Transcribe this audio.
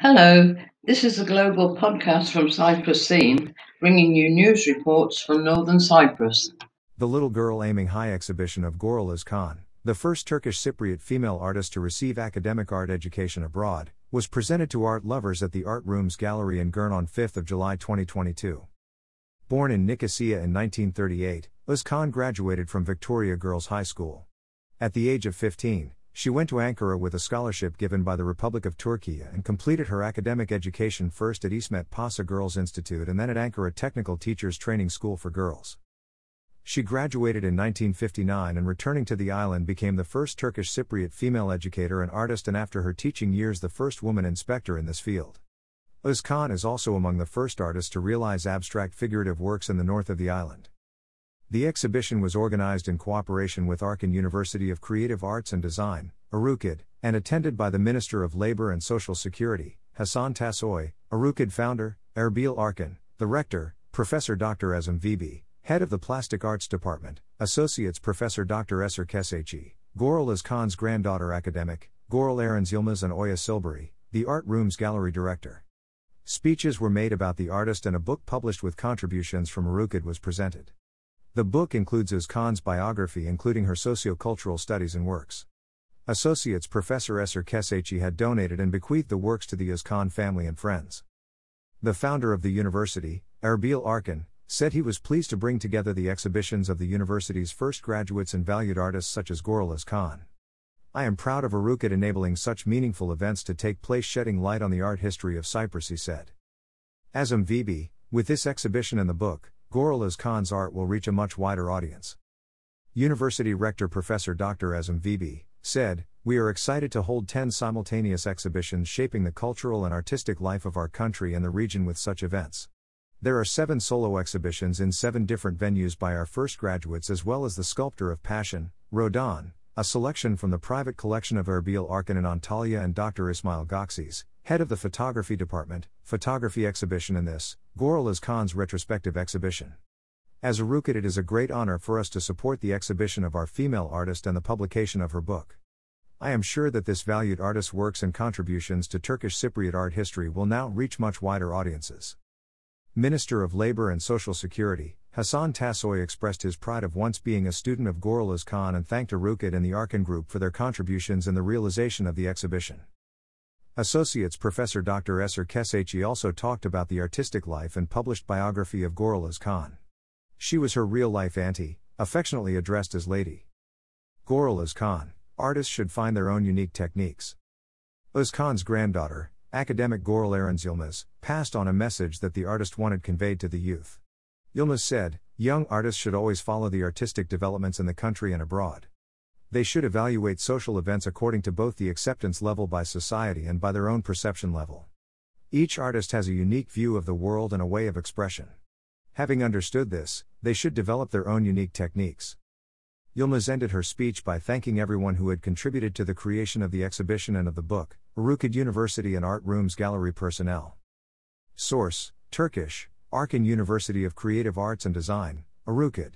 Hello, this is a global podcast from Cyprus Scene, bringing you news reports from northern Cyprus. The Little Girl Aiming High exhibition of Göral Özkan, the first Turkish Cypriot female artist to receive academic art education abroad, was presented to art lovers at the Art Rooms Gallery in Girne on 5 July 2022. Born in Nicosia in 1938, Özkan graduated from Victoria Girls High School. At the age of 15, she went to Ankara with a scholarship given by the Republic of Turkey and completed her academic education first at İsmet Paşa Girls Institute and then at Ankara Technical Teachers Training School for Girls. She graduated in 1959 and returning to the island became the first Turkish Cypriot female educator and artist and after her teaching years the first woman inspector in this field. Özkan is also among the first artists to realize abstract figurative works in the north of the island. The exhibition was organized in cooperation with Arkan University of Creative Arts and Design, ARUCAD, and attended by the Minister of Labor and Social Security, Hasan Taçoy, ARUCAD founder, Erbil Arkan, the rector, Professor Dr. Ezem Vibi, head of the Plastic Arts Department, Associates Professor Dr. Eser Keçeci, Göral Özkan's granddaughter academic, Goral Arens Yilmaz and Oya Silbery, the Art Rooms Gallery director. Speeches were made about the artist and a book published with contributions from ARUCAD was presented. The book includes Özkan's biography, including her sociocultural studies and works. Associates Professor Esser Keçeci had donated and bequeathed the works to the Özkan family and friends. The founder of the university, Erbil Arkan, said he was pleased to bring together the exhibitions of the university's first graduates and valued artists such as Göral Özkan. I am proud of ARUCAD enabling such meaningful events to take place, shedding light on the art history of Cyprus, he said. Ezem Vibi, with this exhibition and the book, Göral Özkan's art will reach a much wider audience. University Rector Professor Dr. Ezem Vibi said, We are excited to hold 10 simultaneous exhibitions shaping the cultural and artistic life of our country and the region with such events. There are seven solo exhibitions in seven different venues by our first graduates, as well as the Sculptor of Passion, Rodin, a selection from the private collection of Erbil Arkan and Antalya and Dr. Ismail Goxis, head of the photography department, photography exhibition in this, Göral Özkan's retrospective exhibition. As ARUCAD, it is a great honor for us to support the exhibition of our female artist and the publication of her book. I am sure that this valued artist's works and contributions to Turkish Cypriot art history will now reach much wider audiences. Minister of Labor and Social Security, Hasan Taçoy expressed his pride of once being a student of Goral Özkan and thanked ARUCAD and the Arkan Group for their contributions in the realization of the exhibition. Associates Professor Dr. Eser Keçeci also talked about the artistic life and published biography of Göral Özkan. She was her real life auntie, affectionately addressed as Lady. Göral Özkan, artists should find their own unique techniques. Özkan's granddaughter, academic Goral Arens Yilmaz, passed on a message that the artist wanted conveyed to the youth. Yilmaz said, Young artists should always follow the artistic developments in the country and abroad. They should evaluate social events according to both the acceptance level by society and by their own perception level. Each artist has a unique view of the world and a way of expression. Having understood this, they should develop their own unique techniques. Yilmaz ended her speech by thanking everyone who had contributed to the creation of the exhibition and of the book, ARUCAD University and Art Rooms Gallery personnel. Source Turkish, Arkan University of Creative Arts and Design, ARUCAD.